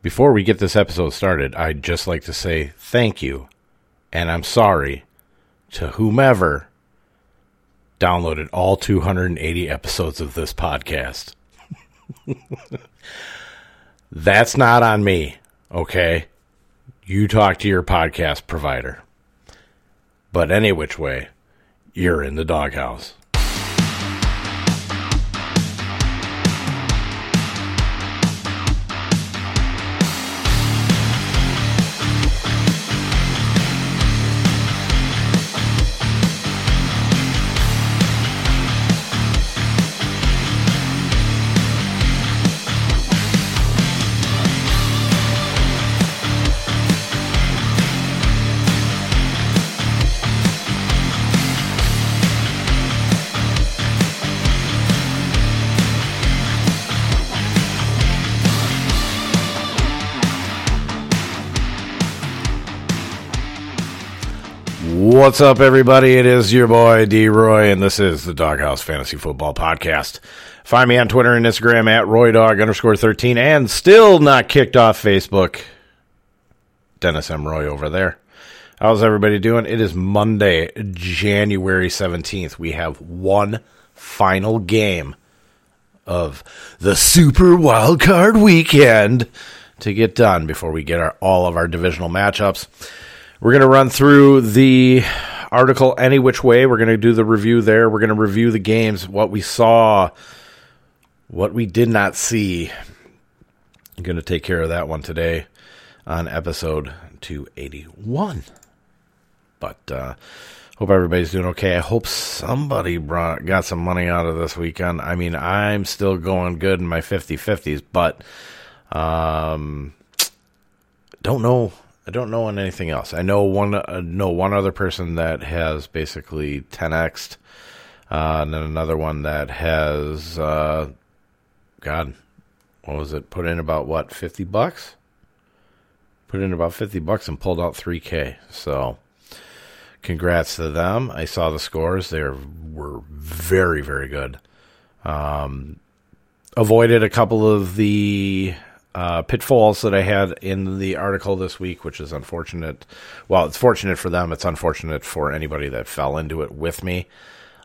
Before we get this episode started, I'd just like to say thank you and I'm sorry to whomever downloaded all 280 episodes of this podcast. That's not on me, okay? You talk to your podcast provider. But any which way, you're in the doghouse. What's up, everybody? It is your boy D Roy, and this is the Dawghouse Fantasy Football Podcast. Find me on Twitter and Instagram at RoyDog underscore 13, and still not kicked off Facebook. Dennis M. Roy over there. How's everybody doing? It is Monday, January 17th. We have one final game of the Super Wild Card Weekend to get done before we get our, all of our divisional matchups. We're going to run through the article any which way. We're going to do the review there. We're going to review the games, what we saw, what we did not see. I'm going to take care of that one today on episode 281. But uh, hope everybody's doing okay. I hope somebody brought got some money out of this weekend. I mean, I'm still going good in my 50-50s, but um, don't know I don't know on anything else. I know one uh, know one other person that has basically 10xed, uh, and then another one that has, uh, God, what was it? Put in about what 50 bucks? Put in about 50 bucks and pulled out 3k. So, congrats to them. I saw the scores; they were very very good. Um, avoided a couple of the uh, pitfalls that I had in the article this week, which is unfortunate. Well, it's fortunate for them. It's unfortunate for anybody that fell into it with me.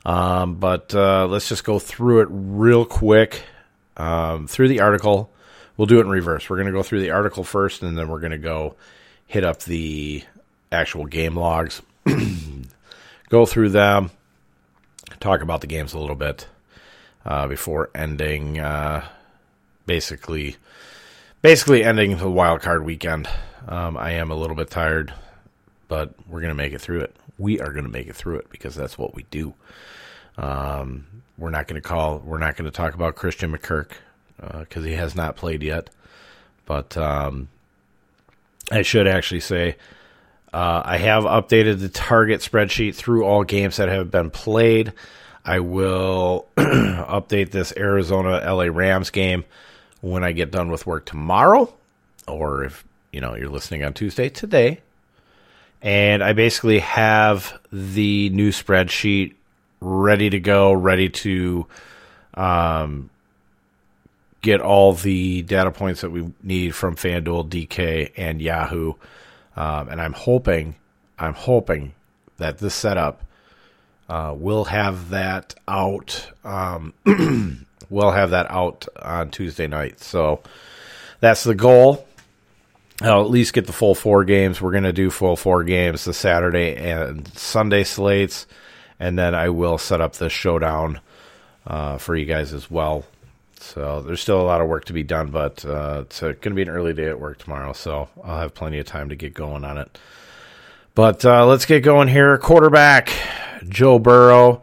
Um, but uh, let's just go through it real quick um, through the article. We'll do it in reverse. We're going to go through the article first, and then we're going to go hit up the actual game logs, go through them, talk about the games a little bit uh, before ending uh, basically basically ending the wild card weekend. Um, I am a little bit tired, but we're going to make it through it. We are going to make it through it because that's what we do. Um, we're not going to call. We're not going to talk about Christian McKirk because uh, he has not played yet. But um, I should actually say uh, I have updated the target spreadsheet through all games that have been played. I will update this Arizona LA Rams game when I get done with work tomorrow, or if you know you're listening on Tuesday today. And I basically have the new spreadsheet ready to go, ready to um, get all the data points that we need from FanDuel, DK, and Yahoo. Um, and I'm hoping, I'm hoping that this setup uh, will have that out um, we'll have that out on Tuesday night. So that's the goal. I'll at least get the full four games. We're going to do full four games the Saturday and Sunday slates, and then I will set up the showdown uh, for you guys as well. So there's still a lot of work to be done, but uh, it's going to be an early day at work tomorrow, so I'll have plenty of time to get going on it. But uh, let's get going here. Quarterback Joe Burrow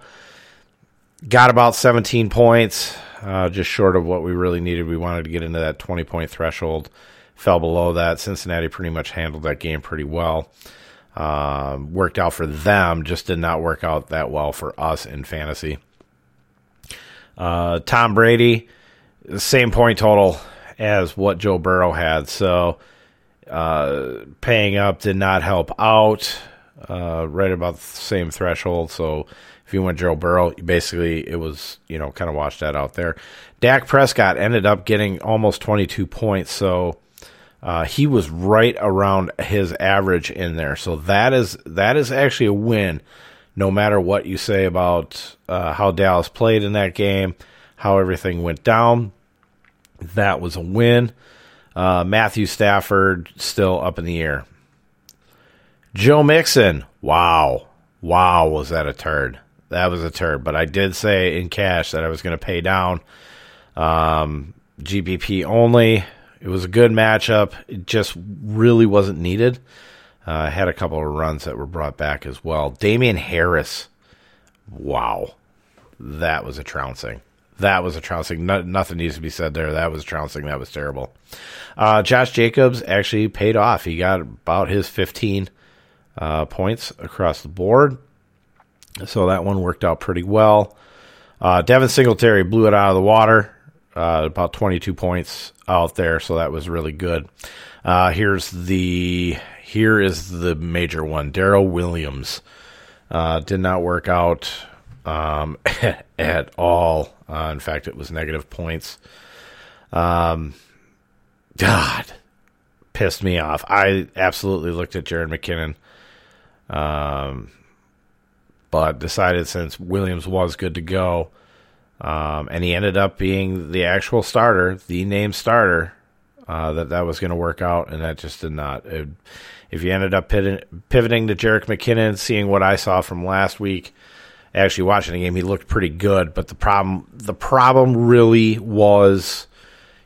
got about 17 points uh, just short of what we really needed. We wanted to get into that 20 point threshold. Fell below that. Cincinnati pretty much handled that game pretty well. Uh, worked out for them, just did not work out that well for us in fantasy. Uh, Tom Brady, same point total as what Joe Burrow had. So uh, paying up did not help out. Uh, right about the same threshold. So if you went Joe Burrow, basically it was, you know, kind of watch that out there. Dak Prescott ended up getting almost 22 points, so Uh, he was right around his average in there, so that is that is actually a win. No matter what you say about uh, how Dallas played in that game, how everything went down, that was a win. Uh, Matthew Stafford still up in the air. Joe Mixon, wow, wow, was that a turd? That was a turd. But I did say in cash that I was going to pay down. Um, GPP only. It was a good matchup. It just really wasn't needed. Uh, had a couple of runs that were brought back as well. Damien Harris, wow, that was a trouncing. That was a trouncing. No, nothing needs to be said there. That was trouncing. That was terrible. Uh, Josh Jacobs actually paid off. He got about his 15 uh, points across the board. So that one worked out pretty well. Uh, Devin Singletary blew it out of the water. Uh, about 22 points out there, so that was really good. Uh, here's the here is the major one. Darrel Williams uh, did not work out um, at all. Uh, in fact, it was negative points. Um, God, pissed me off. I absolutely looked at Jerick McKinnon, um, but decided since Williams was good to go, um, and he ended up being the actual starter, the named starter, uh, that that was going to work out, and that just did not. It, if you ended up pivoting to Jerick McKinnon, seeing what I saw from last week, actually watching the game, he looked pretty good. But the problem, the problem really was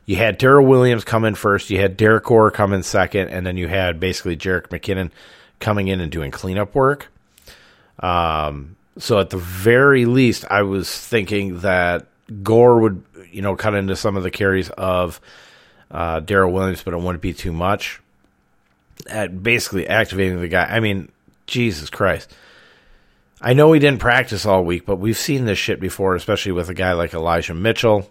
you had Darrel Williams come in first, you had Derrick Gore come in second, and then you had basically Jerick McKinnon coming in and doing cleanup work. Um, so at the very least, I was thinking that Gore would, you know, cut into some of the carries of uh, Darrel Williams, but it wouldn't be too much at basically activating the guy. I mean, Jesus Christ. I know he didn't practice all week, but we've seen this shit before, especially with a guy like Elijah Mitchell,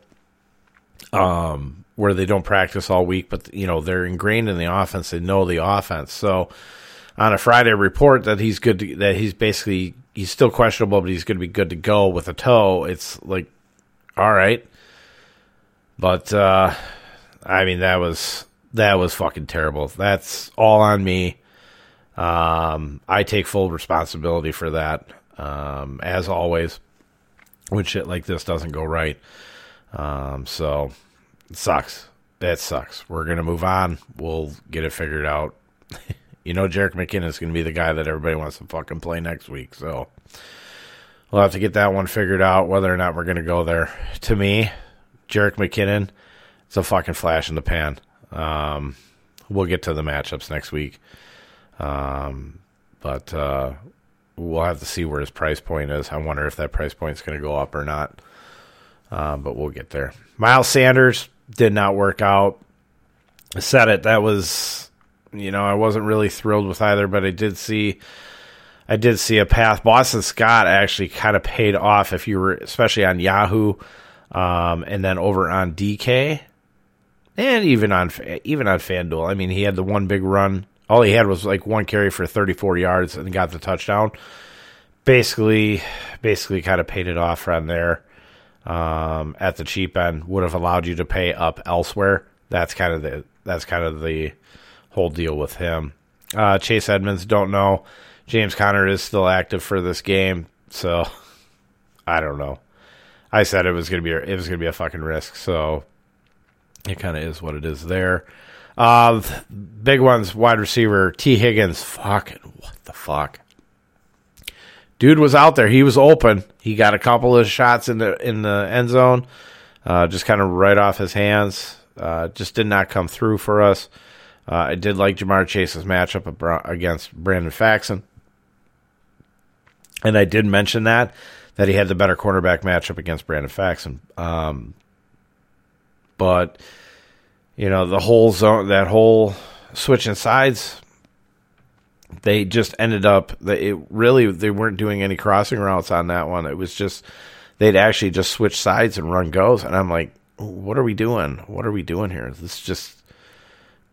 um, where they don't practice all week, but you know they're ingrained in the offense. They know the offense. So on a Friday report that he's good, to, that he's basically he's still questionable, but he's going to be good to go with a toe. It's like, all right, but uh, I mean that was that was fucking terrible. That's all on me. Um, I take full responsibility for that. Um, as always, when shit like this doesn't go right. Um, so it sucks. That sucks. We're gonna move on. We'll get it figured out. you know, McKinnon is gonna be the guy that everybody wants to fucking play next week. So we'll have to get that one figured out whether or not we're gonna go there. To me, Jerick McKinnon, it's a fucking flash in the pan. Um, we'll get to the matchups next week. Um, but uh, we'll have to see where his price point is. I wonder if that price point is going to go up or not. Uh, but we'll get there. Miles Sanders did not work out. I said it. That was, you know, I wasn't really thrilled with either, but I did see, I did see a path. Boston Scott actually kind of paid off if you were, especially on Yahoo, um, and then over on DK and even on even on FanDuel. I mean, he had the one big run. All he had was like one carry for 34 yards and got the touchdown. Basically, basically, kind of paid it off from there. Um, at the cheap end, would have allowed you to pay up elsewhere. That's kind of the that's kind of the whole deal with him. Uh, Chase Edmonds, don't know. James Conner is still active for this game, so I don't know. I said it was gonna be it was gonna be a fucking risk, so it kind of is what it is there. Uh, big ones, wide receiver Tee Higgins. Fucking what the fuck? Dude was out there. He was open. He got a couple of shots in the in the end zone, uh, just kind of right off his hands. Uh, just did not come through for us. Uh, I did like Ja'Marr Chase's matchup against Brandon Facyson. and I did mention that that he had the better cornerback matchup against Brandon Facyson. Um, but you know the whole zone, that whole switching sides, they just ended up. It really they weren't doing any crossing routes on that one. It was just they'd actually just switch sides and run goes, and I'm like, what are we doing? What are we doing here? This just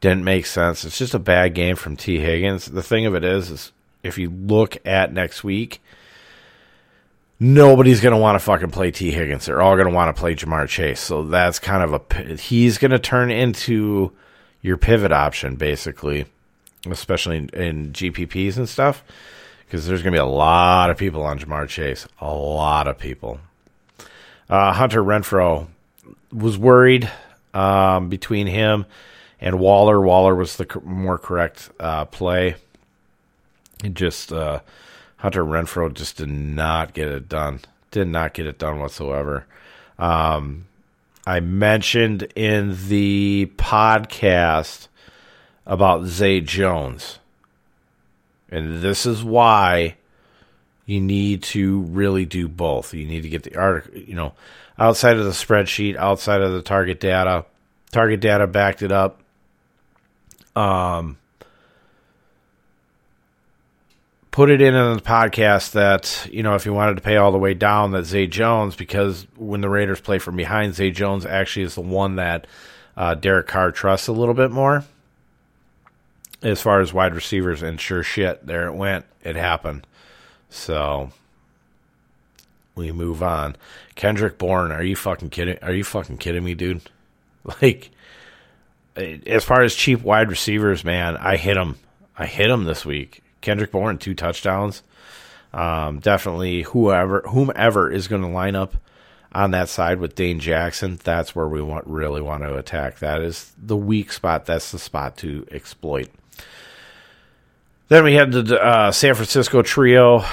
didn't make sense. It's just a bad game from Tee Higgins. The thing of it is, is if you look at next week, nobody's going to want to fucking play Tee Higgins. They're all going to want to play Ja'Marr Chase. So that's kind of a he's going to turn into your pivot option, basically, especially in, in GPPs and stuff, because there's going to be a lot of people on Ja'Marr Chase. A lot of people. Uh, Hunter Renfrow was worried um, between him and Waller. Waller was the more correct uh, play. It just uh, Hunter Renfrow just did not get it done. Did not get it done whatsoever. Um, I mentioned in the podcast about Zay Jones. And this is why you need to really do both. You need to get the article, you know, outside of the spreadsheet, outside of the target data. Target data backed it up. Um, put it in in the podcast that you know if you wanted to pay all the way down that Zay Jones because when the Raiders play from behind, Zay Jones actually is the one that uh, Derek Carr trusts a little bit more as far as wide receivers. And sure shit, there it went. It happened. So we move on. Kendrick Bourne, are you fucking kidding? Are you fucking kidding me, dude? Like, as far as cheap wide receivers, man, I hit him. I hit him this week. Kendrick Bourne, two touchdowns. Um, definitely, whoever whomever is going to line up on that side with Dane Jackson, that's where we want really want to attack. That is the weak spot. That's the spot to exploit. Then we had the uh, San Francisco trio,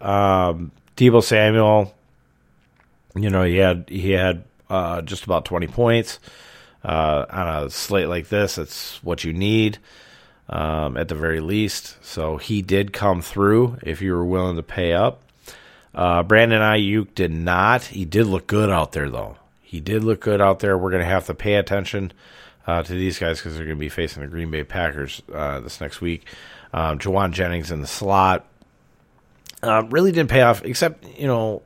um, Deebo Samuel. You know, he had he had uh, just about twenty points uh, on a slate like this. It's what you need um, at the very least. So he did come through if you were willing to pay up. Uh, Brandon Aiyuk did not. He did look good out there, though. He did look good out there. We're going to have to pay attention uh, to these guys because they're going to be facing the Green Bay Packers uh, this next week. Um, Jauan Jennings in the slot. Uh, really didn't pay off, except, you know,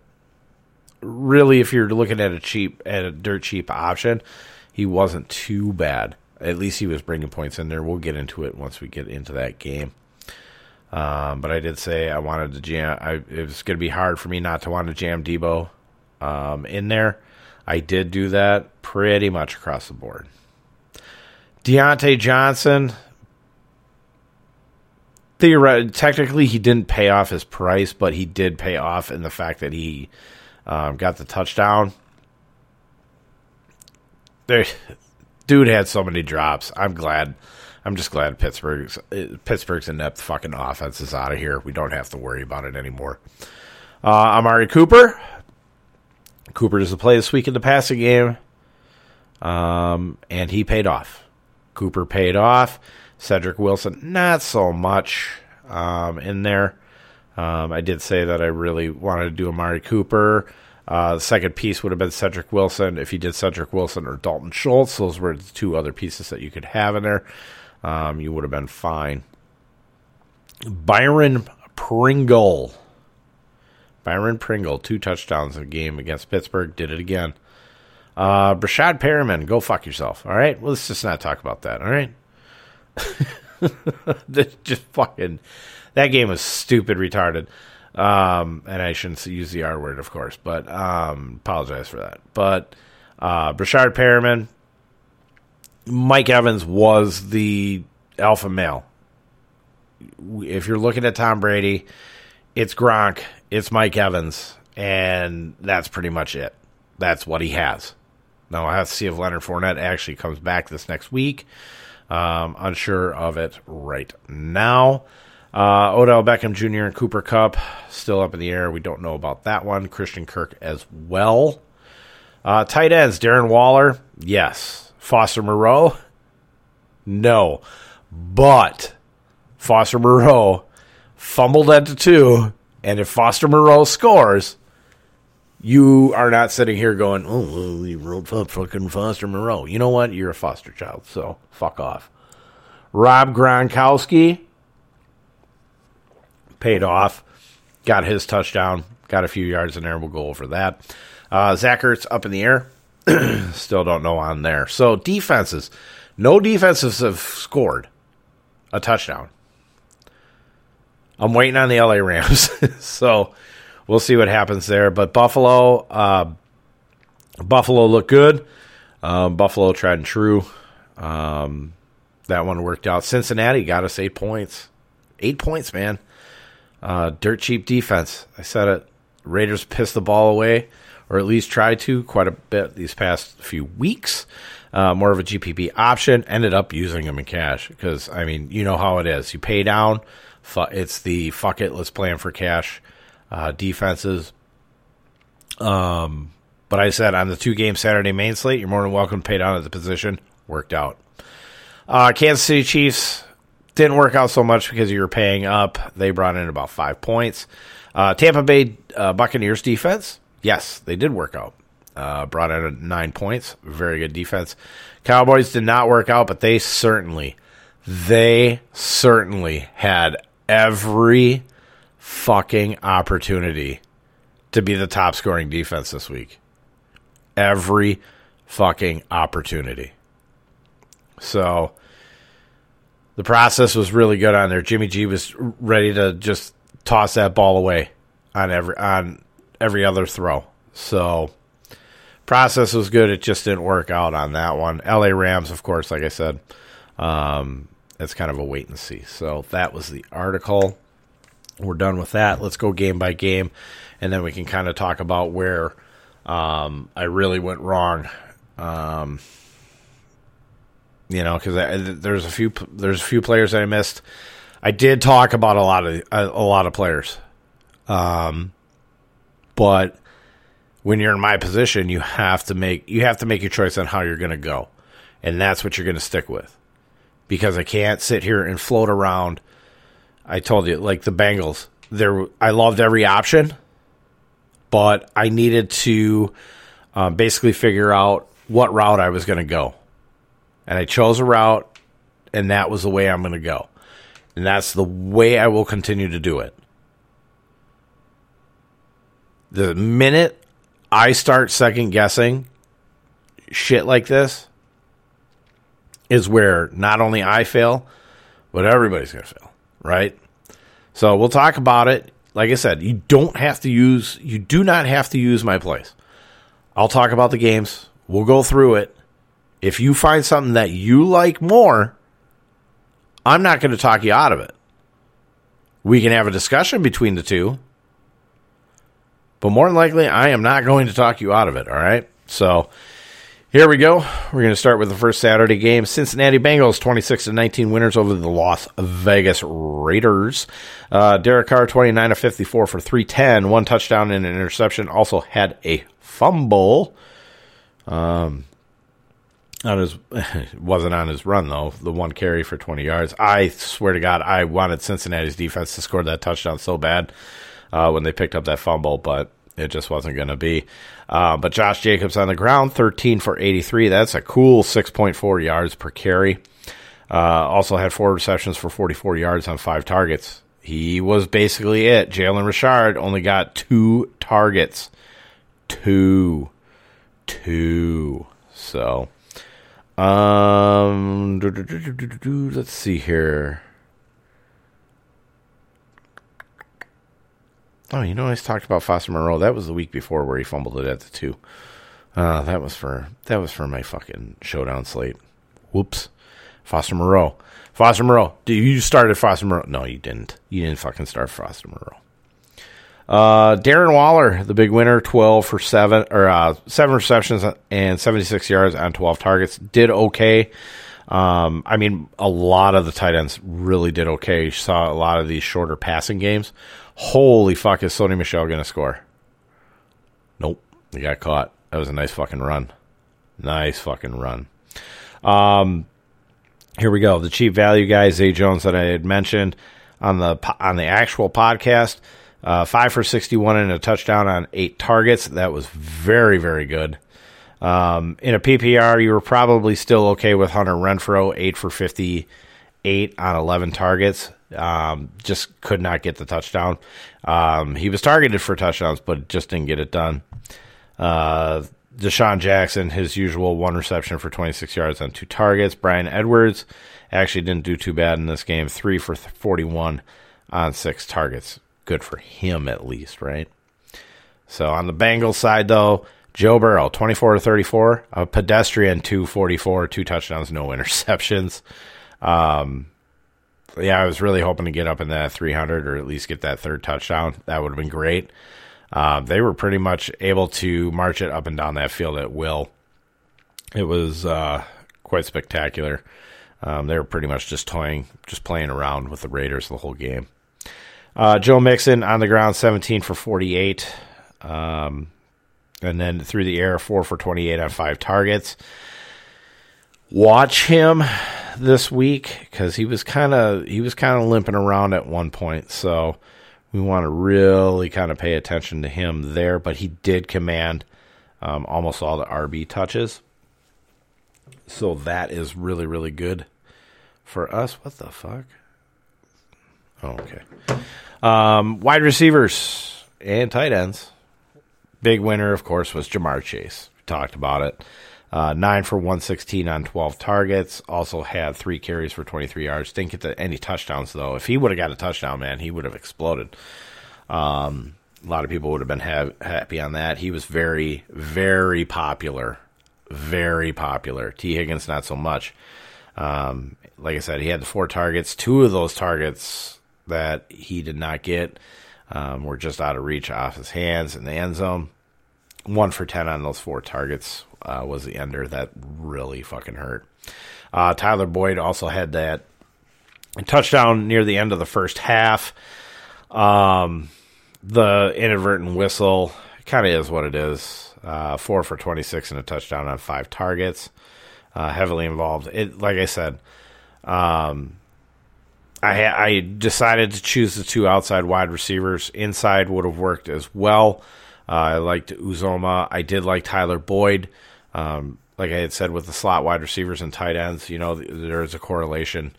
really, if you're looking at a cheap, at a dirt cheap option, he wasn't too bad. At least he was bringing points in there. We'll get into it once we get into that game. Um, but I did say I wanted to jam. I, it was going to be hard for me not to want to jam Deebo um, in there. I did do that pretty much across the board. Diontae Johnson, theoretically, technically, he didn't pay off his price, but he did pay off in the fact that he um, got the touchdown. There, dude had so many drops. I'm glad. I'm just glad Pittsburgh's Pittsburgh's inept fucking offense is out of here. We don't have to worry about it anymore. Uh, Amari Cooper. Cooper does the play this week in the passing game, um, and he paid off. Cooper paid off. Cedric Wilson, not so much um, in there. Um, I did say that I really wanted to do Amari Cooper. Uh, the second piece would have been Cedric Wilson. If you did Cedric Wilson or Dalton Schultz, those were the two other pieces that you could have in there. Um, you would have been fine. Byron Pringle. Byron Pringle, two touchdowns in a game against Pittsburgh, did it again. Uh, Breshad Perriman, go fuck yourself. All right, well, let's just not talk about that. All right, just fucking that game was stupid, retarded. Um, and I shouldn't use the R word, of course, but um, apologize for that. But uh, Breshad Perriman, Mike Evans was the alpha male. If you're looking at Tom Brady, it's Gronk, it's Mike Evans, and that's pretty much it. That's what he has. Now I have to see if Leonard Fournette actually comes back this next week. Um, unsure of it right now. Uh, Odell Beckham Jr. and Cooper Kupp still up in the air. We don't know about that one. Christian Kirk as well. Uh, tight ends Darren Waller, yes. Foster Moreau, no. But Foster Moreau fumbled at the two, and if Foster Moreau scores, you are not sitting here going, "Oh, well, wrote up fucking Foster Moreau." You know what? You're a foster child, so fuck off. Rob Gronkowski, paid off. Got his touchdown. Got a few yards in there. We'll go over that. Uh, Zach Ertz up in the air. Still don't know on there. So defenses. No defenses have scored a touchdown. I'm waiting on the LA Rams. so we'll see what happens there. But Buffalo, uh, Buffalo looked good. Um, Buffalo tried and true. Um, that one worked out. Cincinnati got us eight points. Eight points, man. Uh, dirt cheap defense. I said it. Raiders pissed the ball away, or at least tried to quite a bit these past few weeks. Uh, more of a GPP option. Ended up using them in cash because, I mean, you know how it is. You pay down, it's the fuck it, let's plan for cash uh, defenses. Um, but I said on the two game Saturday main slate, you're more than welcome to pay down at the position. Worked out. Uh, Kansas City Chiefs didn't work out so much because you were paying up. They brought in about five points. Uh, Tampa Bay uh, Buccaneers defense, yes, they did work out. Uh, brought in nine points. Very good defense. Cowboys did not work out, but they certainly, they certainly had every fucking opportunity to be the top scoring defense this week. Every fucking opportunity. So the process was really good on there. Jimmy G was ready to just toss that ball away on every on every other throw. So process was good. It just didn't work out on that one. LA Rams, of course, like I said, um, it's kind of a wait and see. So that was the article. We're done with that. Let's go game by game, and then we can kind of talk about where um, I really went wrong. Um, you know, because there's a few there's a few players that I missed. I did talk about a lot of a, a lot of players, um, but when you're in my position, you have to make you have to make your choice on how you're going to go, and that's what you're going to stick with, because I can't sit here and float around. I told you, like the Bengals, there I loved every option, but I needed to uh, basically figure out what route I was going to go and I chose a route, and that was the way I'm going to go. And that's the way I will continue to do it. The minute I start second guessing shit like this, is where not only I fail, but everybody's going to fail, right? So we'll talk about it. Like I said, you don't have to use, you do not have to use my place. I'll talk about the games. We'll go through it. If you find something that you like more, I'm not going to talk you out of it. We can have a discussion between the two, but more than likely, I am not going to talk you out of it. All right. So here we go. We're going to start with the first Saturday game. Cincinnati Bengals 26 to 19 winners over the Las Vegas Raiders. Uh, Derek Carr 29 to 54 for 310, one touchdown and an interception. Also had a fumble. Um, on his wasn't on his run though. The one carry for 20 yards. I swear to God, I wanted Cincinnati's defense to score that touchdown so bad uh, when they picked up that fumble, but it just wasn't going to be. Uh, but Josh Jacobs on the ground, 13 for 83. That's a cool 6.4 yards per carry. Uh, also had four receptions for 44 yards on five targets. He was basically it. Jalen Richard only got two targets. Two. Two. So um, let's see here. Oh, you know, I talked about Foster Moreau. That was the week before where he fumbled it at the two. Uh, that was for that was for my fucking showdown slate. Whoops, Foster Moreau. Foster Moreau. Did you started Foster Moreau? No, you didn't. You didn't fucking start Foster Moreau. Uh, Darren Waller, the big winner, twelve for seven or uh, seven receptions and seventy six yards on twelve targets. Did okay. Um, I mean, a lot of the tight ends really did okay. You saw a lot of these shorter passing games. Holy fuck, is Sony Michel going to score? Nope, he got caught. That was a nice fucking run. Nice fucking run. Um, here we go. The cheap value guy, Zay Jones, that I had mentioned on the on the actual podcast. Uh, five for 61 and a touchdown on eight targets. That was very, very good. Um, in a PPR, you were probably still okay with Hunter Renfrow, eight for 58 on 11 targets. Um, just could not get the touchdown. Um, he was targeted for touchdowns, but just didn't get it done. Uh, DeSean Jackson, his usual one reception for 26 yards on two targets. Bryan Edwards actually didn't do too bad in this game, three for 41 on six targets good for him at least, right? So on the Bengals side, though, Joe Burrow, 24 to 34, a pedestrian 244, two touchdowns, no interceptions. Um, yeah, I was really hoping to get up in that 300 or at least get that third touchdown. That would have been great. Uh, they were pretty much able to march it up and down that field at will. It was uh, quite spectacular. Um, they were pretty much just toying, just playing around with the Raiders the whole game. Uh, Joe Mixon on the ground, 17 for 48. Um, and then through the air, 4 for 28 on five targets. Watch him this week because he was kind of he was kind of limping around at one point. So we want to really kind of pay attention to him there. But he did command um, almost all the RB touches, so that is really really good for us. What the fuck? Okay. Um, wide receivers and tight ends. Big winner, of course, was Ja'Marr Chase. We talked about it. Uh, nine for 116 on 12 targets. Also had three carries for 23 yards. Didn't get to any touchdowns, though. If he would have got a touchdown, man, he would have exploded. Um, a lot of people would have been ha- happy on that. He was very, very popular. Very popular. Tee Higgins, not so much. Um, like I said, he had the four targets. Two of those targets that he did not get um, were just out of reach off his hands in the end zone. One for 10 on those four targets uh, was the ender that really fucking hurt. Uh, Tyler Boyd also had that touchdown near the end of the first half. Um, the inadvertent whistle kind of is what it is. Uh, four for 26 and a touchdown on five targets. Uh, heavily involved. It, like I said, um, I, I decided to choose the two outside wide receivers. Inside would have worked as well. Uh, I liked Uzomah. I did like Tyler Boyd. Um, like I had said with the slot wide receivers and tight ends, you know, there is a correlation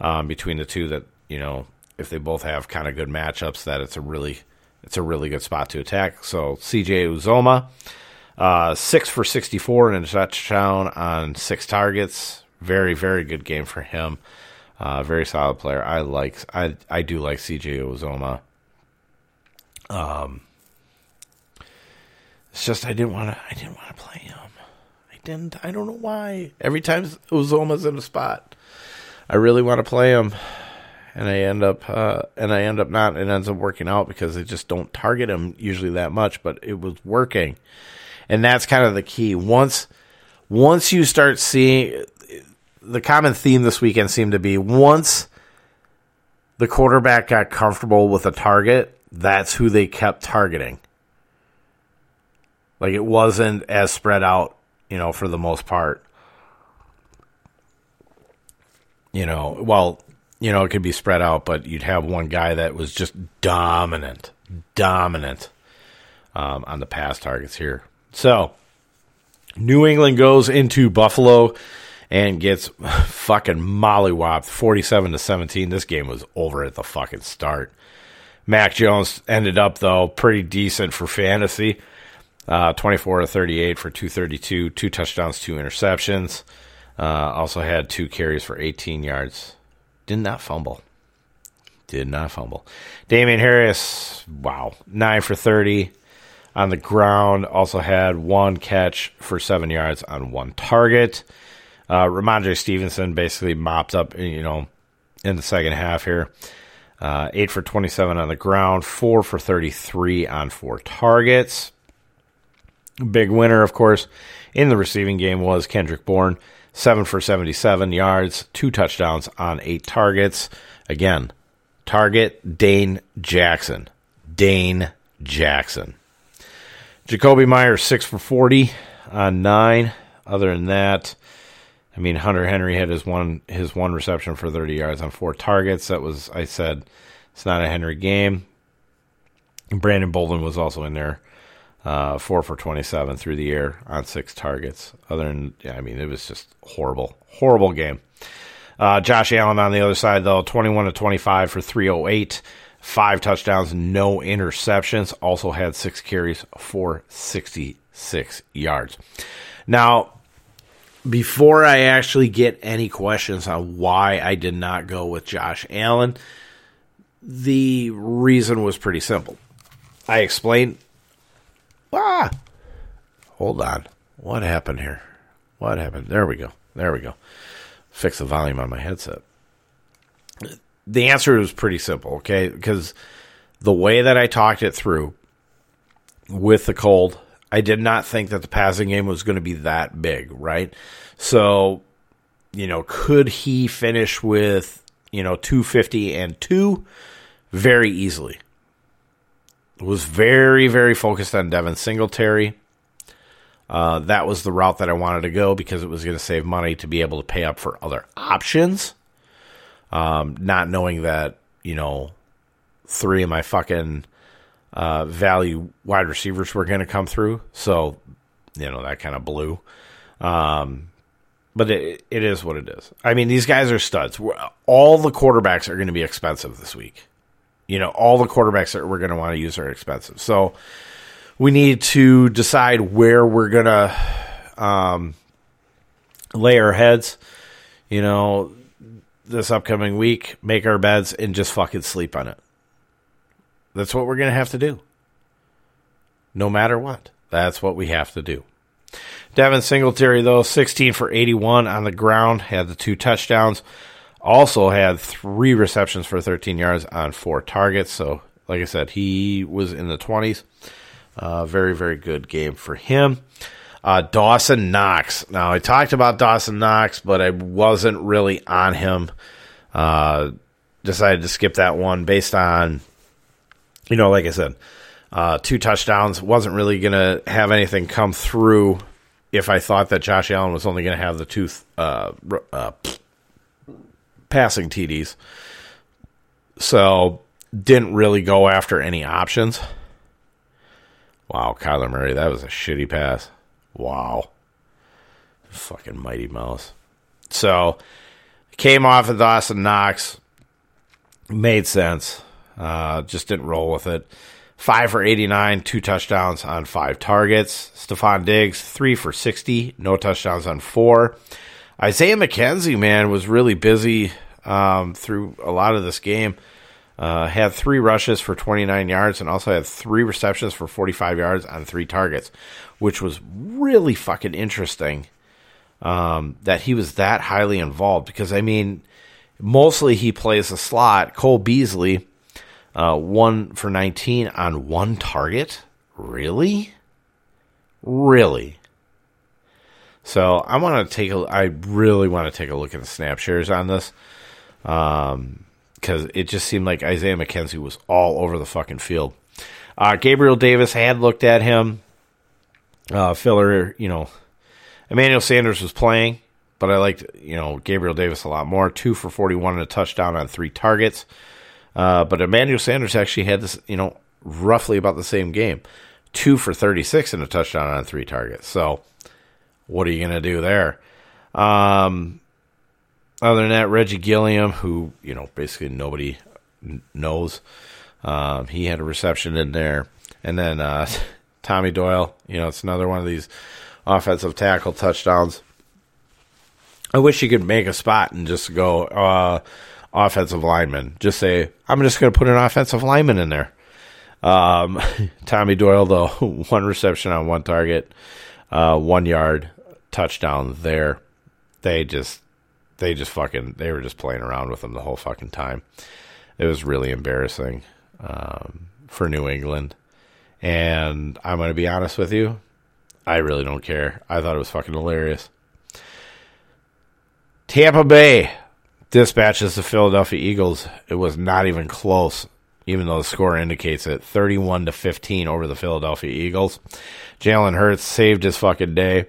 um, between the two that you know if they both have kind of good matchups, that it's a really it's a really good spot to attack. So CJ Uzomah, uh, six for sixty four and a touchdown on six targets. Very very good game for him. Uh, very solid player. I like I I do like CJ Uzomah. Um, it's just I didn't want to I didn't want to play him I didn't. I don't know why. Every time Uzomah's in a spot, I really want to play him, and I end up uh, and I end up not. It ends up working out because they just don't target him usually that much, but it was working, and that's kind of the key. Once once you start seeing the common theme this weekend seemed to be once the quarterback got comfortable with a target, that's who they kept targeting. Like it wasn't as spread out you know, for the most part. You know, well, you know, it could be spread out, but you'd have one guy that was just dominant, dominant um, on the pass targets here. So, New England goes into Buffalo and gets fucking mollywopped 47 to 17. This game was over at the fucking start. Mac Jones ended up, though, pretty decent for fantasy. Uh, 24 to 38 for 232, two touchdowns, two interceptions. Uh, also had two carries for 18 yards. Did not fumble. Did not fumble. Damien Harris, wow, nine for 30 on the ground. Also had one catch for seven yards on one target. Uh, Rhamondre Stevenson basically mopped up, you know, in the second half here. Uh, eight for 27 on the ground, four for 33 on four targets. Big winner, of course, in the receiving game was Kendrick Bourne, seven for 77 yards, two touchdowns on eight targets. Again, target Dane Jackson. Dane Jackson. Jakobi Meyers, six for 40 on nine. Other than that, I mean, Hunter Henry had his one his one reception for 30 yards on four targets. That was, I said, it's not a Henry game. Brandon Bolden was also in there uh, four for 27 through the air on six targets. Other than, yeah, I mean, it was just horrible, horrible game. Uh, Josh Allen on the other side, though, 21 to 25 for 308, five touchdowns, no interceptions. Also had six carries for 66 yards. Now, before I actually get any questions on why I did not go with Josh Allen, the reason was pretty simple. I explained Ah! Hold on. What happened here? What happened? There we go. There we go. Fix the volume on my headset. the answer is pretty simple, okay? Because the way that I talked it through with the cold, I did not think that the passing game was going to be that big, right? So, you know, could he finish with, you know, 250 and 2 very easily? Was very very focused on Devin Singletary. Uh, that was the route that I wanted to go because it was going to save money to be able to pay up for other options. Um, not knowing that, you know, three of my fucking uh, value wide receivers were going to come through. So, you know, that kind of blew. Um, but it, it is what it is. I mean, these guys are studs. All the quarterbacks are going to be expensive this week. You know, all the quarterbacks that we're going to want to use are expensive. So, we need to decide where we're gonna um, lay our heads. You know, this upcoming week, make our beds and just fucking sleep on it. That's what we're gonna have to do. No matter what, that's what we have to do. Devin Singletary, though, 16 for 81 on the ground, had the two touchdowns. Also had three receptions for 13 yards on four targets. So, like I said, he was in the 20s. Uh, very, very good game for him. Uh, Dawson Knox. Now, I talked about Dawson Knox, but I wasn't really on him. Uh, decided to skip that one based on, you know, like I said, uh, two touchdowns. Wasn't really going to have anything come through if I thought that Josh Allen was only going to have the two uh, uh, passing TDs. So, didn't really go after any options. Wow, Kyler Murray, that was a shitty pass. Wow. Fucking mighty mouse. So, came off of Dawson Knox. Made sense. Uh, just didn't roll with it. Five for 89, two touchdowns on five targets. Stefon Diggs, three for 60, no touchdowns on four. Isaiah McKenzie, man, was really busy um, through a lot of this game. Uh, had three rushes for 29 yards and also had three receptions for 45 yards on three targets, which was really fucking interesting um, that he was that highly involved. Because, I mean, mostly he plays the slot. Cole Beasley, uh, one for 19 on one target. Really? Really? So I want to take a. I really want to take a look at the snap shares on this. Um, because it just seemed like Isaiah McKenzie was all over the fucking field. Uh, Gabriel Davis had looked at him. Uh, filler, you know, Emmanuel Sanders was playing, but I liked, you know, Gabriel Davis a lot more. Two for 41 and a touchdown on three targets. Uh, but Emmanuel Sanders actually had this, you know, roughly about the same game. Two for 36 and a touchdown on three targets. So, what are you going to do there? Um, other than that, Reggie Gilliam, who you know basically nobody knows, um, he had a reception in there, and then uh, Tommy Doyle. You know, it's another one of these offensive tackle touchdowns. I wish you could make a spot and just go uh, offensive lineman. Just say I'm just going to put an offensive lineman in there. Um, Tommy Doyle, though, one reception on one target, uh, one yard touchdown there. They just they just fucking they were just playing around with him the whole fucking time. It was really embarrassing um, for New England, and I'm going to be honest with you, I really don't care. I thought it was fucking hilarious. Tampa Bay dispatches the Philadelphia Eagles. It was not even close, even though the score indicates it. 31 to 15 over the Philadelphia Eagles. Jalen Hurts saved his fucking day.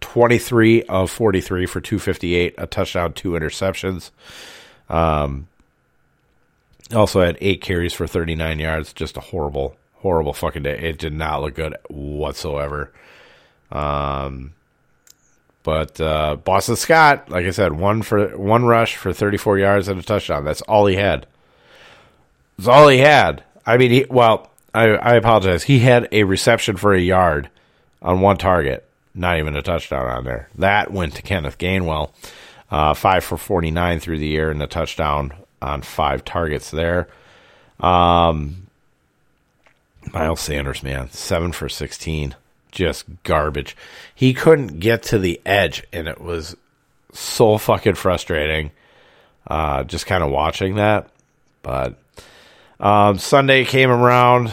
23 of 43 for 258, a touchdown, two interceptions. Um, also had eight carries for 39 yards. Just a horrible, horrible fucking day. It did not look good whatsoever. Um, but uh, Boston Scott, like I said, one for one rush for 34 yards and a touchdown. That's all he had. That's all he had. I mean, he, well, I, I apologize. He had a reception for a yard on one target not even a touchdown on there. That went to Kenneth Gainwell, uh, five for 49 through the air and a touchdown on five targets there. Um, Miles Sanders, man, seven for 16, just garbage. He couldn't get to the edge, and it was so fucking frustrating. uh, just kind of watching that. But um, Sunday came around,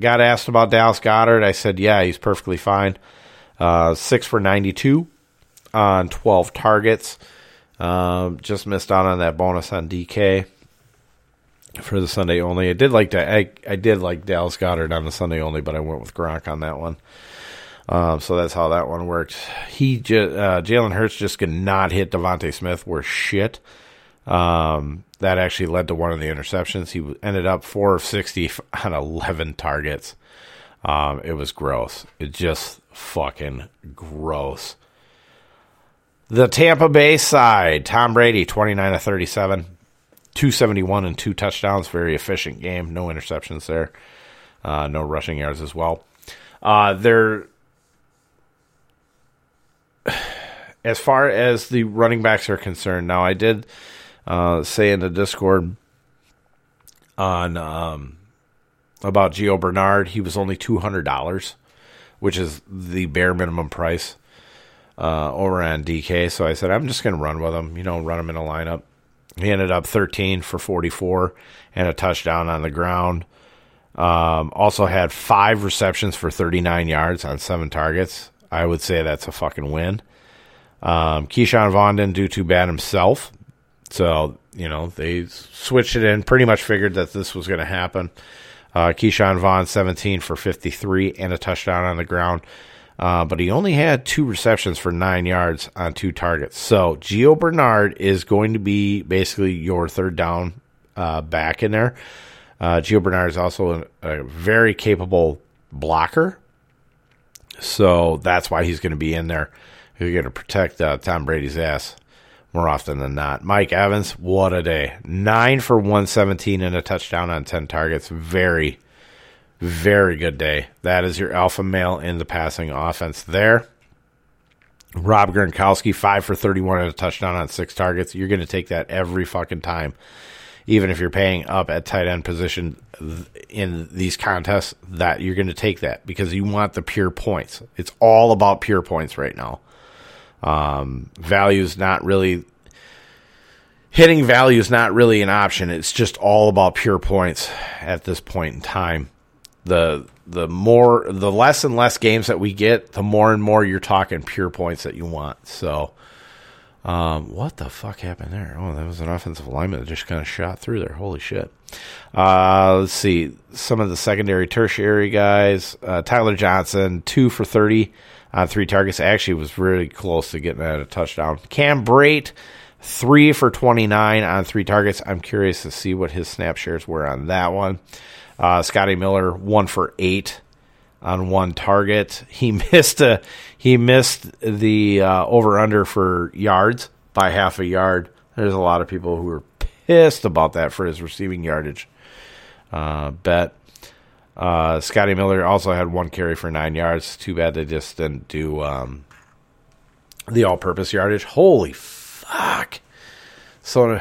got asked about Dallas Goedert. I said, yeah, he's perfectly fine. Uh, six for 92 on 12 targets. Um, just missed out on that bonus on DK for the Sunday only. I did like that. I, I did like Dallas Goedert on the Sunday only, but I went with Gronk on that one. Um, so that's how that one worked. He just uh, Jalen Hurts just could not hit DeVonta Smith. Were shit. Um, that actually led to one of the interceptions. He ended up four of sixty on eleven targets. Um, it was gross. It just fucking gross. The Tampa Bay side, Tom Brady, 29 to 37, 271 and two touchdowns. Very efficient game. No interceptions there. Uh, no rushing yards as well. Uh, they're as far as the running backs are concerned, now I did uh, say in the Discord on um, about Gio Bernard, he was only two hundred dollars, which is the bare minimum price uh, over on DK. So I said I'm just going to run with him, you know, run him in a lineup. He ended up 13 for 44 and a touchdown on the ground. Um, also had five receptions for 39 yards on seven targets. I would say that's a fucking win. Um, Ke'Shawn Vaughn didn't do too bad himself. So, you know, they switched it in, pretty much figured that this was going to happen. Uh, Ke'Shawn Vaughn, 17 for 53 and a touchdown on the ground. Uh, but he only had two receptions for nine yards on two targets. So Gio Bernard is going to be basically your third down uh, back in there. Uh, Gio Bernard is also a, a very capable blocker. So that's why he's going to be in there. He's going to protect uh, Tom Brady's ass more often than not. Mike Evans, what a day. Nine for 117 and a touchdown on 10 targets. Very, very good day. That is your alpha male in the passing offense there. Rob Gronkowski, five for 31 and a touchdown on six targets. You're going to take that every fucking time even if you're paying up at tight end position in these contests, that you're going to take that because you want the pure points. It's all about pure points right now. Um, value is not really hitting value is not really an option. It's just all about pure points at this point in time. The the more the less and less games that we get, the more and more you're talking pure points that you want. So um, what the fuck happened there? Oh, that was an offensive lineman that just kind of shot through there. Holy shit. Uh, let's see. Some of the secondary, tertiary guys. Uh, Tyler Johnson, two for 30 on three targets. Actually, was really close to getting at a touchdown. Cam Brate, three for 29 on three targets. I'm curious to see what his snap shares were on that one. Uh, Scotty Miller, one for eight on one target. He missed a he missed the uh, over under for yards by half a yard. There's a lot of people who are pissed about that for his receiving yardage uh, bet. Uh, Scotty Miller also had one carry for nine yards. Too bad they just didn't do um, the all-purpose yardage. Holy fuck! So,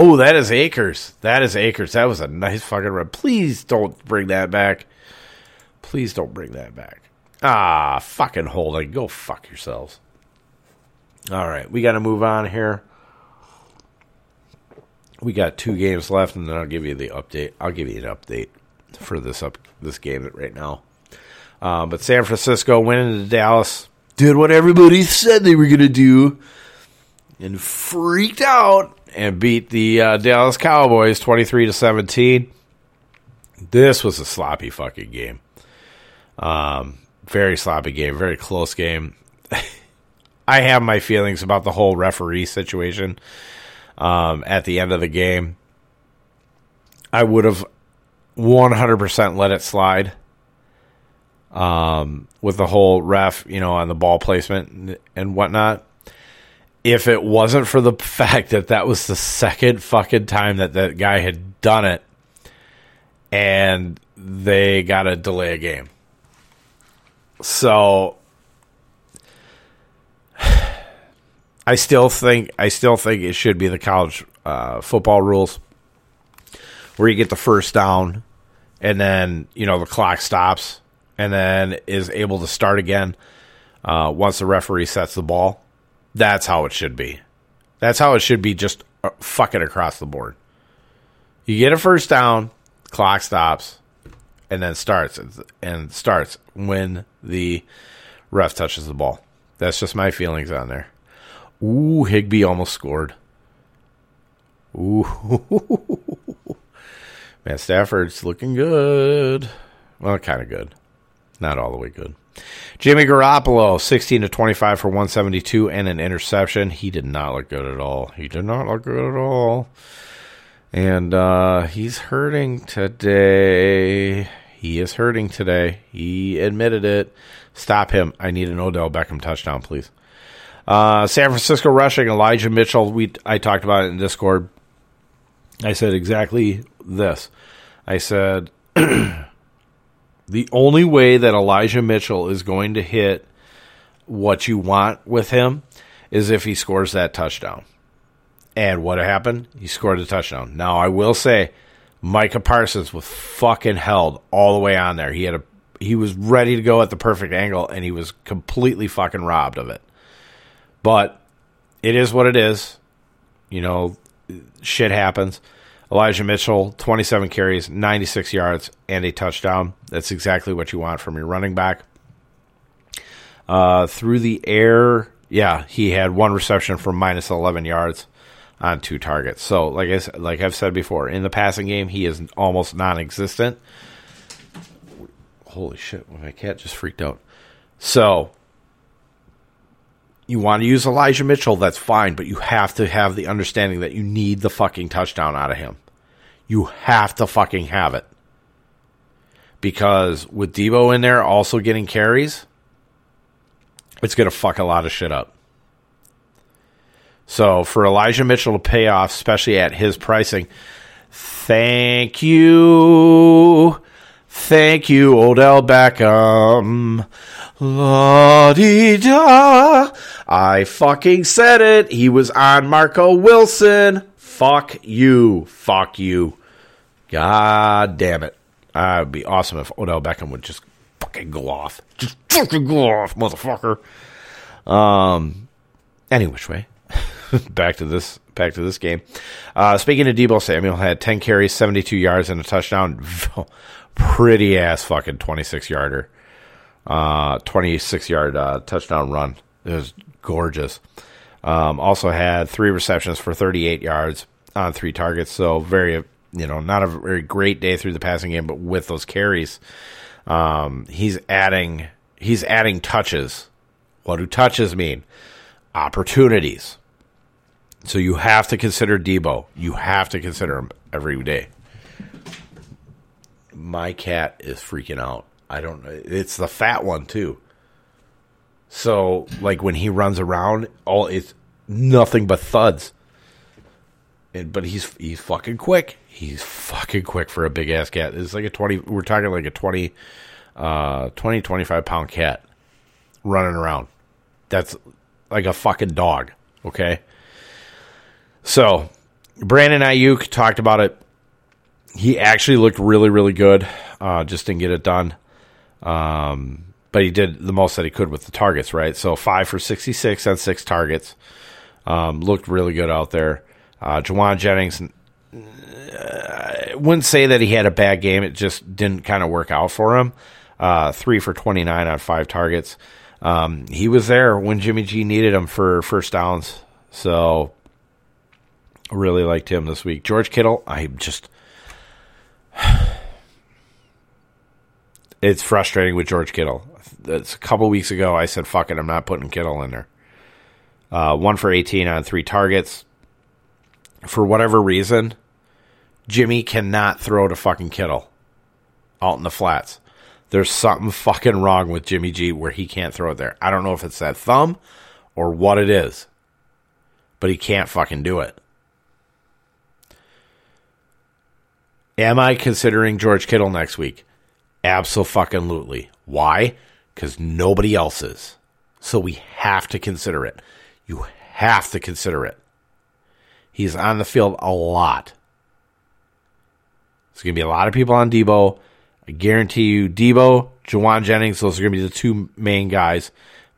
oh, that is Akers. That is Akers. That was a nice fucking run. Please don't bring that back. Please don't bring that back. Ah, fucking holding. Go fuck yourselves. All right, we got to move on here. We got two games left, and then I'll give you the update. I'll give you an update for this up this game right now. Uh, but San Francisco went into Dallas, did what everybody said they were going to do, and freaked out and beat the uh, Dallas Cowboys twenty three to seventeen. This was a sloppy fucking game. Um, very sloppy game, very close game. I have my feelings about the whole referee situation. Um, at the end of the game, I would have 100% let it slide. Um, with the whole ref, you know, on the ball placement and whatnot. If it wasn't for the fact that that was the second fucking time that that guy had done it, and they got to delay a game. So I still think I still think it should be the college uh, football rules where you get the first down and then you know the clock stops and then is able to start again uh, once the referee sets the ball. That's how it should be. That's how it should be. Just uh, fucking across the board. You get a first down, clock stops, and then starts and starts when the ref touches the ball. That's just my feelings on there. Ooh, Higbee almost scored. Ooh, man, Stafford's looking good. Well, kind of good, not all the way good. Jimmy Garoppolo, 16 to 25 for 172 and an interception. He did not look good at all. He did not look good at all. And uh, he's hurting today. He is hurting today. He admitted it. Stop him. I need an Odell Beckham touchdown, please. Uh, San Francisco rushing Elijah Mitchell. We I talked about it in Discord. I said exactly this. I said the only way that Elijah Mitchell is going to hit what you want with him is if he scores that touchdown. And what happened? He scored a touchdown. Now I will say, Micah Parsons was fucking held all the way on there. He had a he was ready to go at the perfect angle, and he was completely fucking robbed of it. But it is what it is. You know, shit happens. Elijah Mitchell, 27 carries, 96 yards, and a touchdown. That's exactly what you want from your running back. Uh, through the air, yeah, he had one reception for minus 11 yards on two targets. So, like I like I've said before, in the passing game, he is almost non-existent. Holy shit! My cat just freaked out. So, you want to use Elijah Mitchell, that's fine, but you have to have the understanding that you need the fucking touchdown out of him. You have to fucking have it. Because with Deebo in there also getting carries, it's going to fuck a lot of shit up. So for Elijah Mitchell to pay off, especially at his pricing, thank you. Thank you, Odell Beckham. La di da. I fucking said it. He was on Marco Wilson. Fuck you. Fuck you. God damn it. Uh, it'd be awesome if Odell Beckham would just fucking go off. Just fucking go off, motherfucker. Um, any which way. back to this back to this game. Uh, speaking of Deebo Samuel, had 10 carries, 72 yards, and a touchdown. Pretty ass fucking 26 yarder. Uh, 26 yard uh, touchdown run. It was gorgeous. Um, also had three receptions for 38 yards on three targets. So very, you know, not a very great day through the passing game, but with those carries, um, he's adding he's adding touches. What do touches mean? Opportunities. So you have to consider Deebo. You have to consider him every day. My cat is freaking out. I don't know. It's the fat one too. So like when he runs around, all it's nothing but thuds. And, but he's he's fucking quick. He's fucking quick for a big ass cat. It's like a 20 we're talking like a 20 uh 20 25 pound cat running around. That's like a fucking dog, okay? So, Brandon Aiyuk talked about it. He actually looked really, really good. Uh, just didn't get it done. Um, but he did the most that he could with the targets, right? So five for 66 on six targets. Um, looked really good out there. Uh, Jauan Jennings, uh, wouldn't say that he had a bad game. It just didn't kind of work out for him. Uh, three for 29 on five targets. Um, he was there when Jimmy G needed him for first downs. So Really liked him this week. George Kittle, I just. It's frustrating with George Kittle. It's a couple weeks ago. I said, "Fuck it, I'm not putting Kittle in there." Uh, one for 18 on three targets. For whatever reason, Jimmy cannot throw to fucking Kittle out in the flats. There's something fucking wrong with Jimmy G where he can't throw it there. I don't know if it's that thumb or what it is, but he can't fucking do it. Am I considering George Kittle next week? Absolutely. Why? Because nobody else is. So we have to consider it. You have to consider it. He's on the field a lot. There's going to be a lot of people on Deebo. I guarantee you, Deebo, Jauan Jennings, those are going to be the two main guys.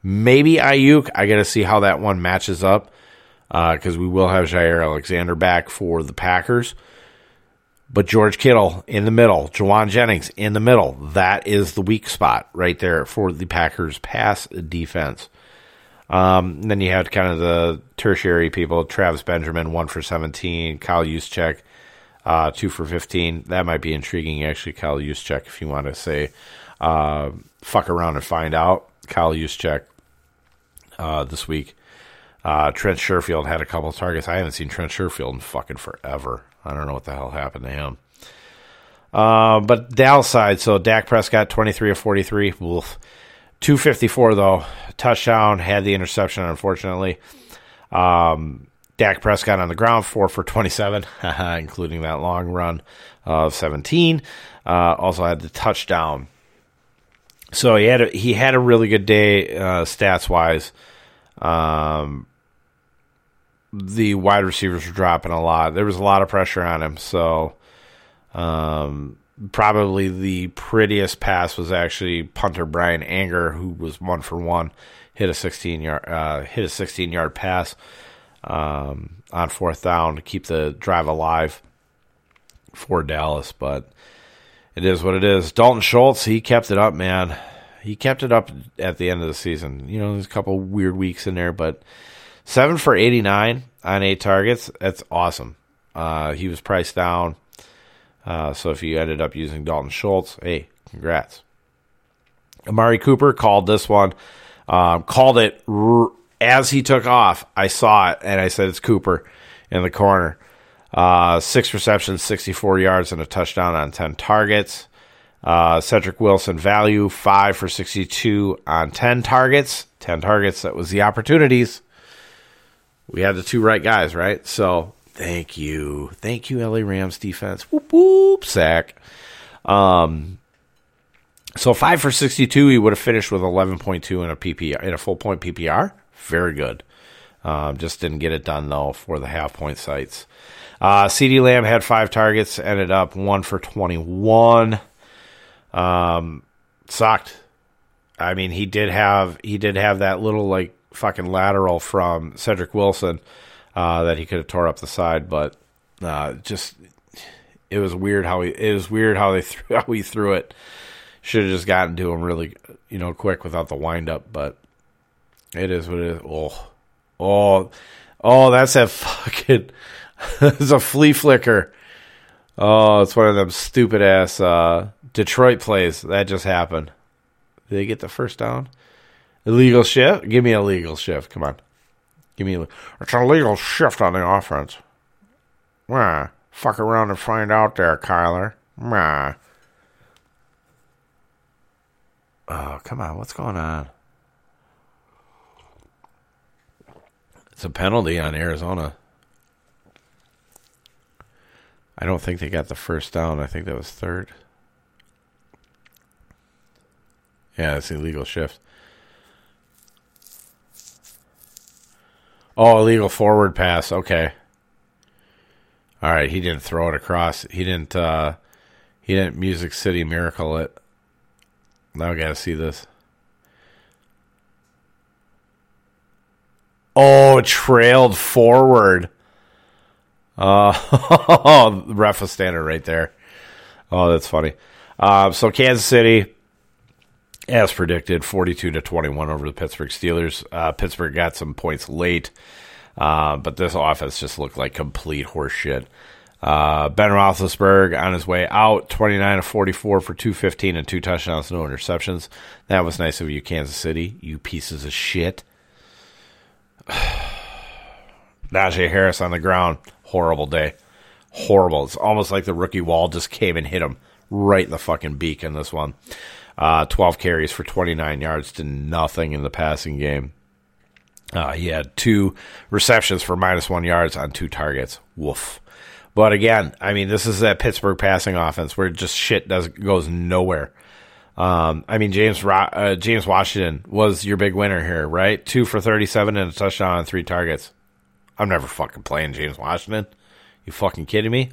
Maybe Aiyuk. I got to see how that one matches up. because uh, we will have Jaire Alexander back for the Packers. But George Kittle in the middle, Jauan Jennings in the middle. That is the weak spot right there for the Packers pass defense. Um, then you had kind of the tertiary people, Travis Benjamin, one for 17, Kyle Juszczyk, uh, two for 15. That might be intriguing, actually, Kyle Juszczyk, if you want to say, uh, fuck around and find out. Kyle Juszczyk, uh, this week. Uh, Trent Sherfield had a couple targets. I haven't seen Trent Sherfield in fucking forever. I don't know what the hell happened to him. Uh, but Dallas side, so Dak Prescott, 23 of 43. Wolf. 254 though, touchdown, had the interception unfortunately. Um, Dak Prescott on the ground, four for 27, including that long run of 17. Uh, also had the touchdown. So he had a, he had a really good day uh, stats wise. Um, the wide receivers were dropping a lot. There was a lot of pressure on him. So um, probably the prettiest pass was actually punter Bryan Anger, who was one for one, hit a 16 yard uh, hit a 16 yard pass um, on fourth down to keep the drive alive for Dallas. But it is what it is. Dalton Schultz, he kept it up, man. He kept it up at the end of the season. You know, there's a couple weird weeks in there, but seven for 89 on eight targets. That's awesome. Uh, he was priced down uh, so if you ended up using Dalton Schultz, hey, congrats. Amari Cooper called this one, um, called it r- as he took off. I saw it and I said it's Cooper in the corner. Uh, six receptions, 64 yards, and a touchdown on 10 targets. Uh, Cedric Wilson value, five for 62 on 10 targets. 10 targets, that was the opportunities. We had the two right guys, right? So Thank you. Thank you, LA Rams defense. Whoop whoop sack. Um so five for sixty two, he would have finished with eleven point two in a PPR in a full point PPR. Very good. Um, just didn't get it done though for the half point sites. Uh, CeeDee Lamb had five targets, ended up one for twenty one. Um, sucked. I mean, he did have he did have that little like fucking lateral from Cedric Wilson uh, that he could have tore up the side, but uh, just it was weird how he it was weird how they threw how he threw it. Should have just gotten to him really, you know, quick without the wind up. But it is what it is. Oh, oh, oh! That's that fucking. it's a flea flicker. Oh, it's one of them stupid ass uh, Detroit plays that just happened. Did they get the first down? Illegal shift? Give me a legal shift. Come on. Give me a, it's a legal shift on the offense. Nah, fuck around and find out there, Kyler. Nah. Oh, come on. What's going on? It's a penalty on Arizona. I don't think they got the first down. I think that was third. Yeah, it's illegal shift. Oh, illegal forward pass. Okay. All right, he didn't throw it across. He didn't. uh He didn't Music City Miracle it. Now I gotta see this. Oh, trailed forward. Uh, ref standing right there. Oh, that's funny. Uh, so Kansas City as predicted, 42 to 21 over the Pittsburgh Steelers. Uh, Pittsburgh got some points late, uh, but this offense just looked like complete horseshit. Uh, ben Roethlisberger on his way out, 29 to 44 for 215 and two touchdowns, no interceptions. That was nice of you, Kansas City, you pieces of shit. Najee Harris on the ground, horrible day. Horrible. It's almost like the rookie wall just came and hit him right in the fucking beak in this one. Uh, 12 carries for 29 yards to nothing in the passing game. Uh, he had two receptions for minus one yards on two targets. Woof. But again, I mean, this is that Pittsburgh passing offense where just shit does goes nowhere. Um, I mean, James uh, James Washington was your big winner here, right? Two for thirty-seven and a touchdown on three targets. I'm never fucking playing James Washington. You fucking kidding me?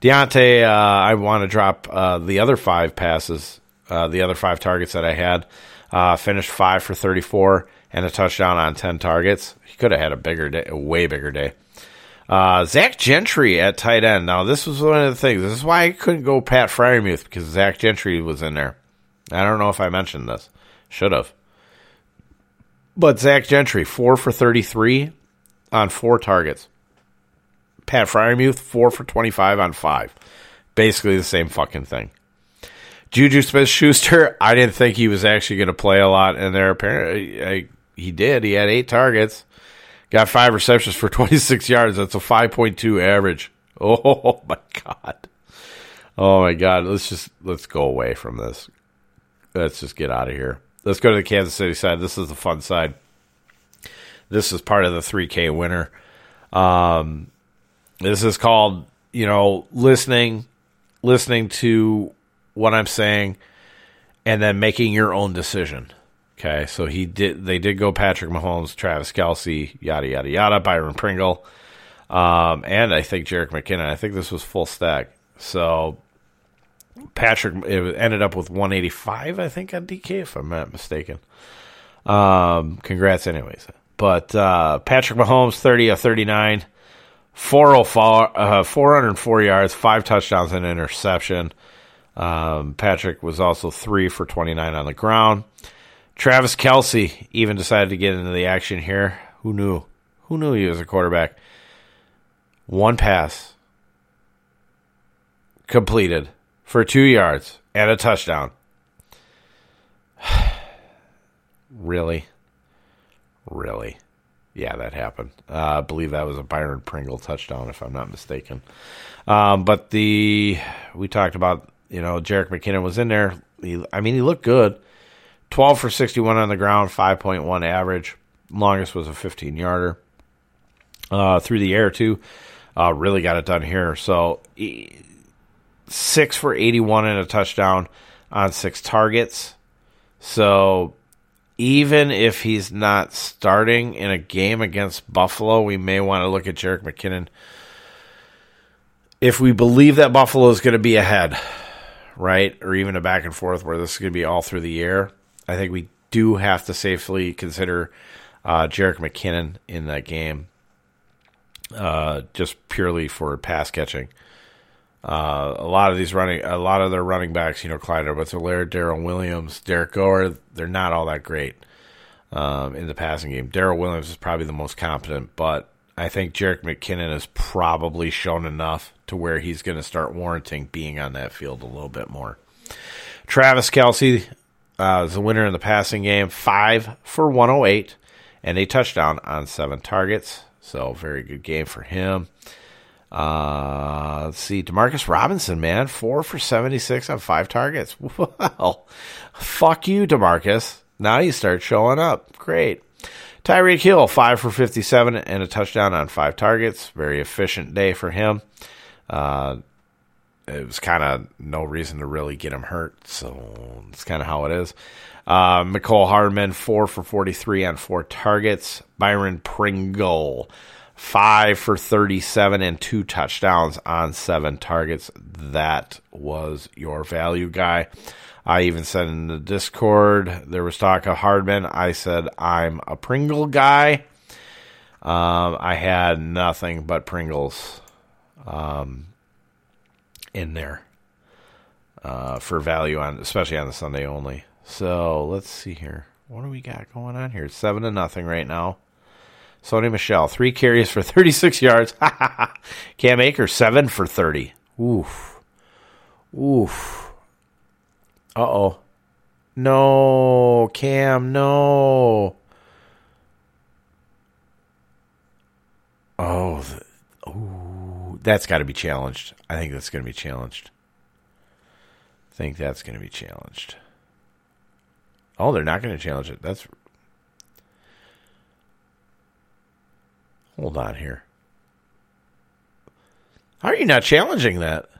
Diontae, uh, I want to drop uh, the other five passes uh, the other five targets that I had. Uh, finished five for 34, and a touchdown on 10 targets. He could have had a bigger day, a way bigger day. Uh, Zach Gentry at tight end. Now, this was one of the things. This is why I couldn't go Pat Freiermuth because Zach Gentry was in there. I don't know if I mentioned this. Should have. But Zach Gentry, 4 for 33 on four targets. Pat Freiermuth, 4 for 25 on five. Basically the same fucking thing. Juju Smith Schuster, I didn't think he was actually going to play a lot in there. Apparently, I, he did. He had eight targets, got five receptions for 26 yards. That's a 5.2 average. Oh my god. Oh my god. Let's just let's go away from this. Let's just get out of here. Let's go to the Kansas City side. This is the fun side. This is part of the 3K winner. Um, this is called, you know, listening, listening to what I'm saying, and then making your own decision. Okay, so he did. They did go Patrick Mahomes, Travis Kelce, yada yada yada, Byron Pringle, um, and I think Jerick McKinnon. I think this was full stack. So Patrick it ended up with 185, I think, on DK, if I'm not mistaken. Um, congrats, anyways. But uh, Patrick Mahomes, 30 of 39, 404, uh, 404 yards, five touchdowns, and interception. Um, Patrick was also three for 29 on the ground. Travis Kelce even decided to get into the action here. Who knew? Who knew he was a quarterback? One pass completed for two yards and a touchdown. really? Really? Yeah, that happened. Uh, I believe that was a Byron Pringle touchdown, if I'm not mistaken. Um, but the we talked about you know, Jerick McKinnon was in there. He, I mean, he looked good. 12 for 61 on the ground, 5.1 average. Longest was a 15 yarder. Uh, through the air, too. Uh, really got it done here. So, six for 81 and a touchdown on six targets. So, even if he's not starting in a game against Buffalo, we may want to look at Jerick McKinnon. If we believe that Buffalo is going to be ahead, right? Or even a back and forth where this is going to be all through the year. I think we do have to safely consider uh, Jerick McKinnon in that game, uh, just purely for pass catching. Uh, a lot of these running, a lot of their running backs, you know, Clyde Edwards-Helaire, Darrel Williams, Derrick Gore, they're not all that great um, in the passing game. Darrel Williams is probably the most competent, but I think Jerick McKinnon has probably shown enough to where he's going to start warranting being on that field a little bit more. Travis Kelce uh, is the winner in the passing game, five for 108 and a touchdown on seven targets. So, very good game for him. Uh, let's see, Demarcus Robinson, man, four for 76 on five targets. Well, fuck you, Demarcus. Now you start showing up. Great. Tyreek Hill, 5 for 57 and a touchdown on five targets. Very efficient day for him. Uh, it was kind of no reason to really get him hurt, so it's kind of how it is. Uh, Mecole Hardman, 4 for 43 on four targets. Byron Pringle, 5 for 37 and two touchdowns on seven targets. That was your value guy. I even said in the Discord there was talk of Hardman. I said I'm a Pringle guy. Um, I had nothing but Pringles um, in there uh, for value on, especially on the Sunday only. So let's see here. What do we got going on here? Seven to nothing right now. Sony Michel, three carries for 36 yards. Cam Akers, seven for 30. Oof. Oof. Uh oh. No, Cam, no. Oh, ooh, that's got to be challenged. I think that's going to be challenged. I think that's going to be challenged. Oh, they're not going to challenge it. That's. Hold on here. How are you not challenging that?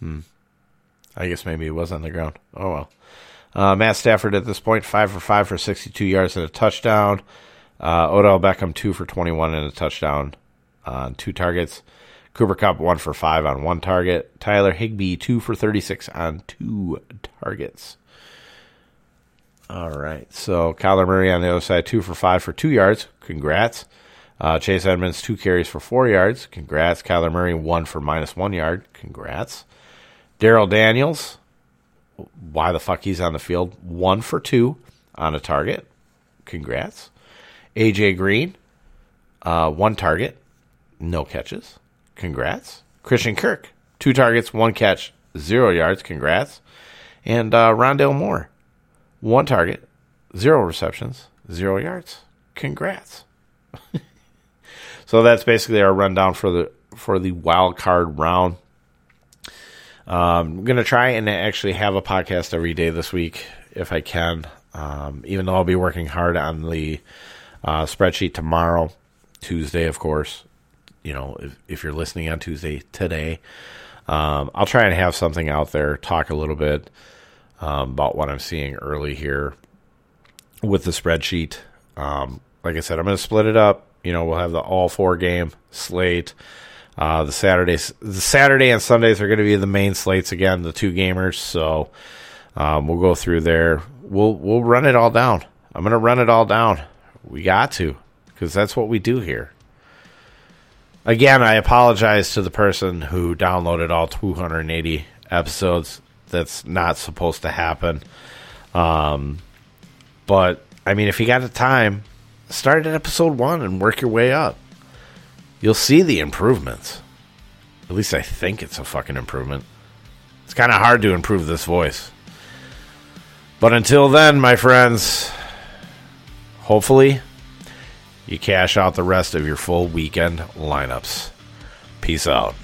Hmm. I guess maybe it was on the ground. Oh well. Uh, Matt Stafford at this point, five for five for 62 yards and a touchdown. Uh, Odell Beckham, two for 21 and a touchdown on two targets. Cooper Kupp one for five on one target. Tyler Higbee, two for 36 on two targets. All right. So Kyler Murray on the other side, two for five for two yards. Congrats. Uh, Chase Edmonds, two carries for four yards. Congrats. Kyler Murray, one for minus one yard. Congrats. Darrell Daniels, why the fuck he's on the field? One for two on a target. Congrats. AJ Green, uh, one target, no catches. Congrats. Christian Kirk, two targets, one catch, zero yards. Congrats. And uh, Rondale Moore, one target, zero receptions, zero yards. Congrats. so that's basically our rundown for the for the wild card round. Um, I'm gonna try and actually have a podcast every day this week if I can. Um, even though I'll be working hard on the uh, spreadsheet tomorrow, Tuesday, of course you know, if, if you're listening on Tuesday today, um, I'll try and have something out there, talk a little bit um, about what I'm seeing early here with the spreadsheet. Um, like I said, I'm going to split it up. You know, we'll have the all four game slate. Uh, the Saturdays, the Saturday and Sundays are going to be the main slates again, the two gamers. So um, we'll go through there. We'll we'll run it all down. I'm going to run it all down. We got to because that's what we do here. Again, I apologize to the person who downloaded all 280 episodes. That's not supposed to happen. Um, but I mean, if you got the time, start at episode one and work your way up. You'll see the improvements. At least I think it's a fucking improvement. It's kind of hard to improve this voice. But until then, my friends, hopefully you cash out the rest of your full weekend lineups. Peace out.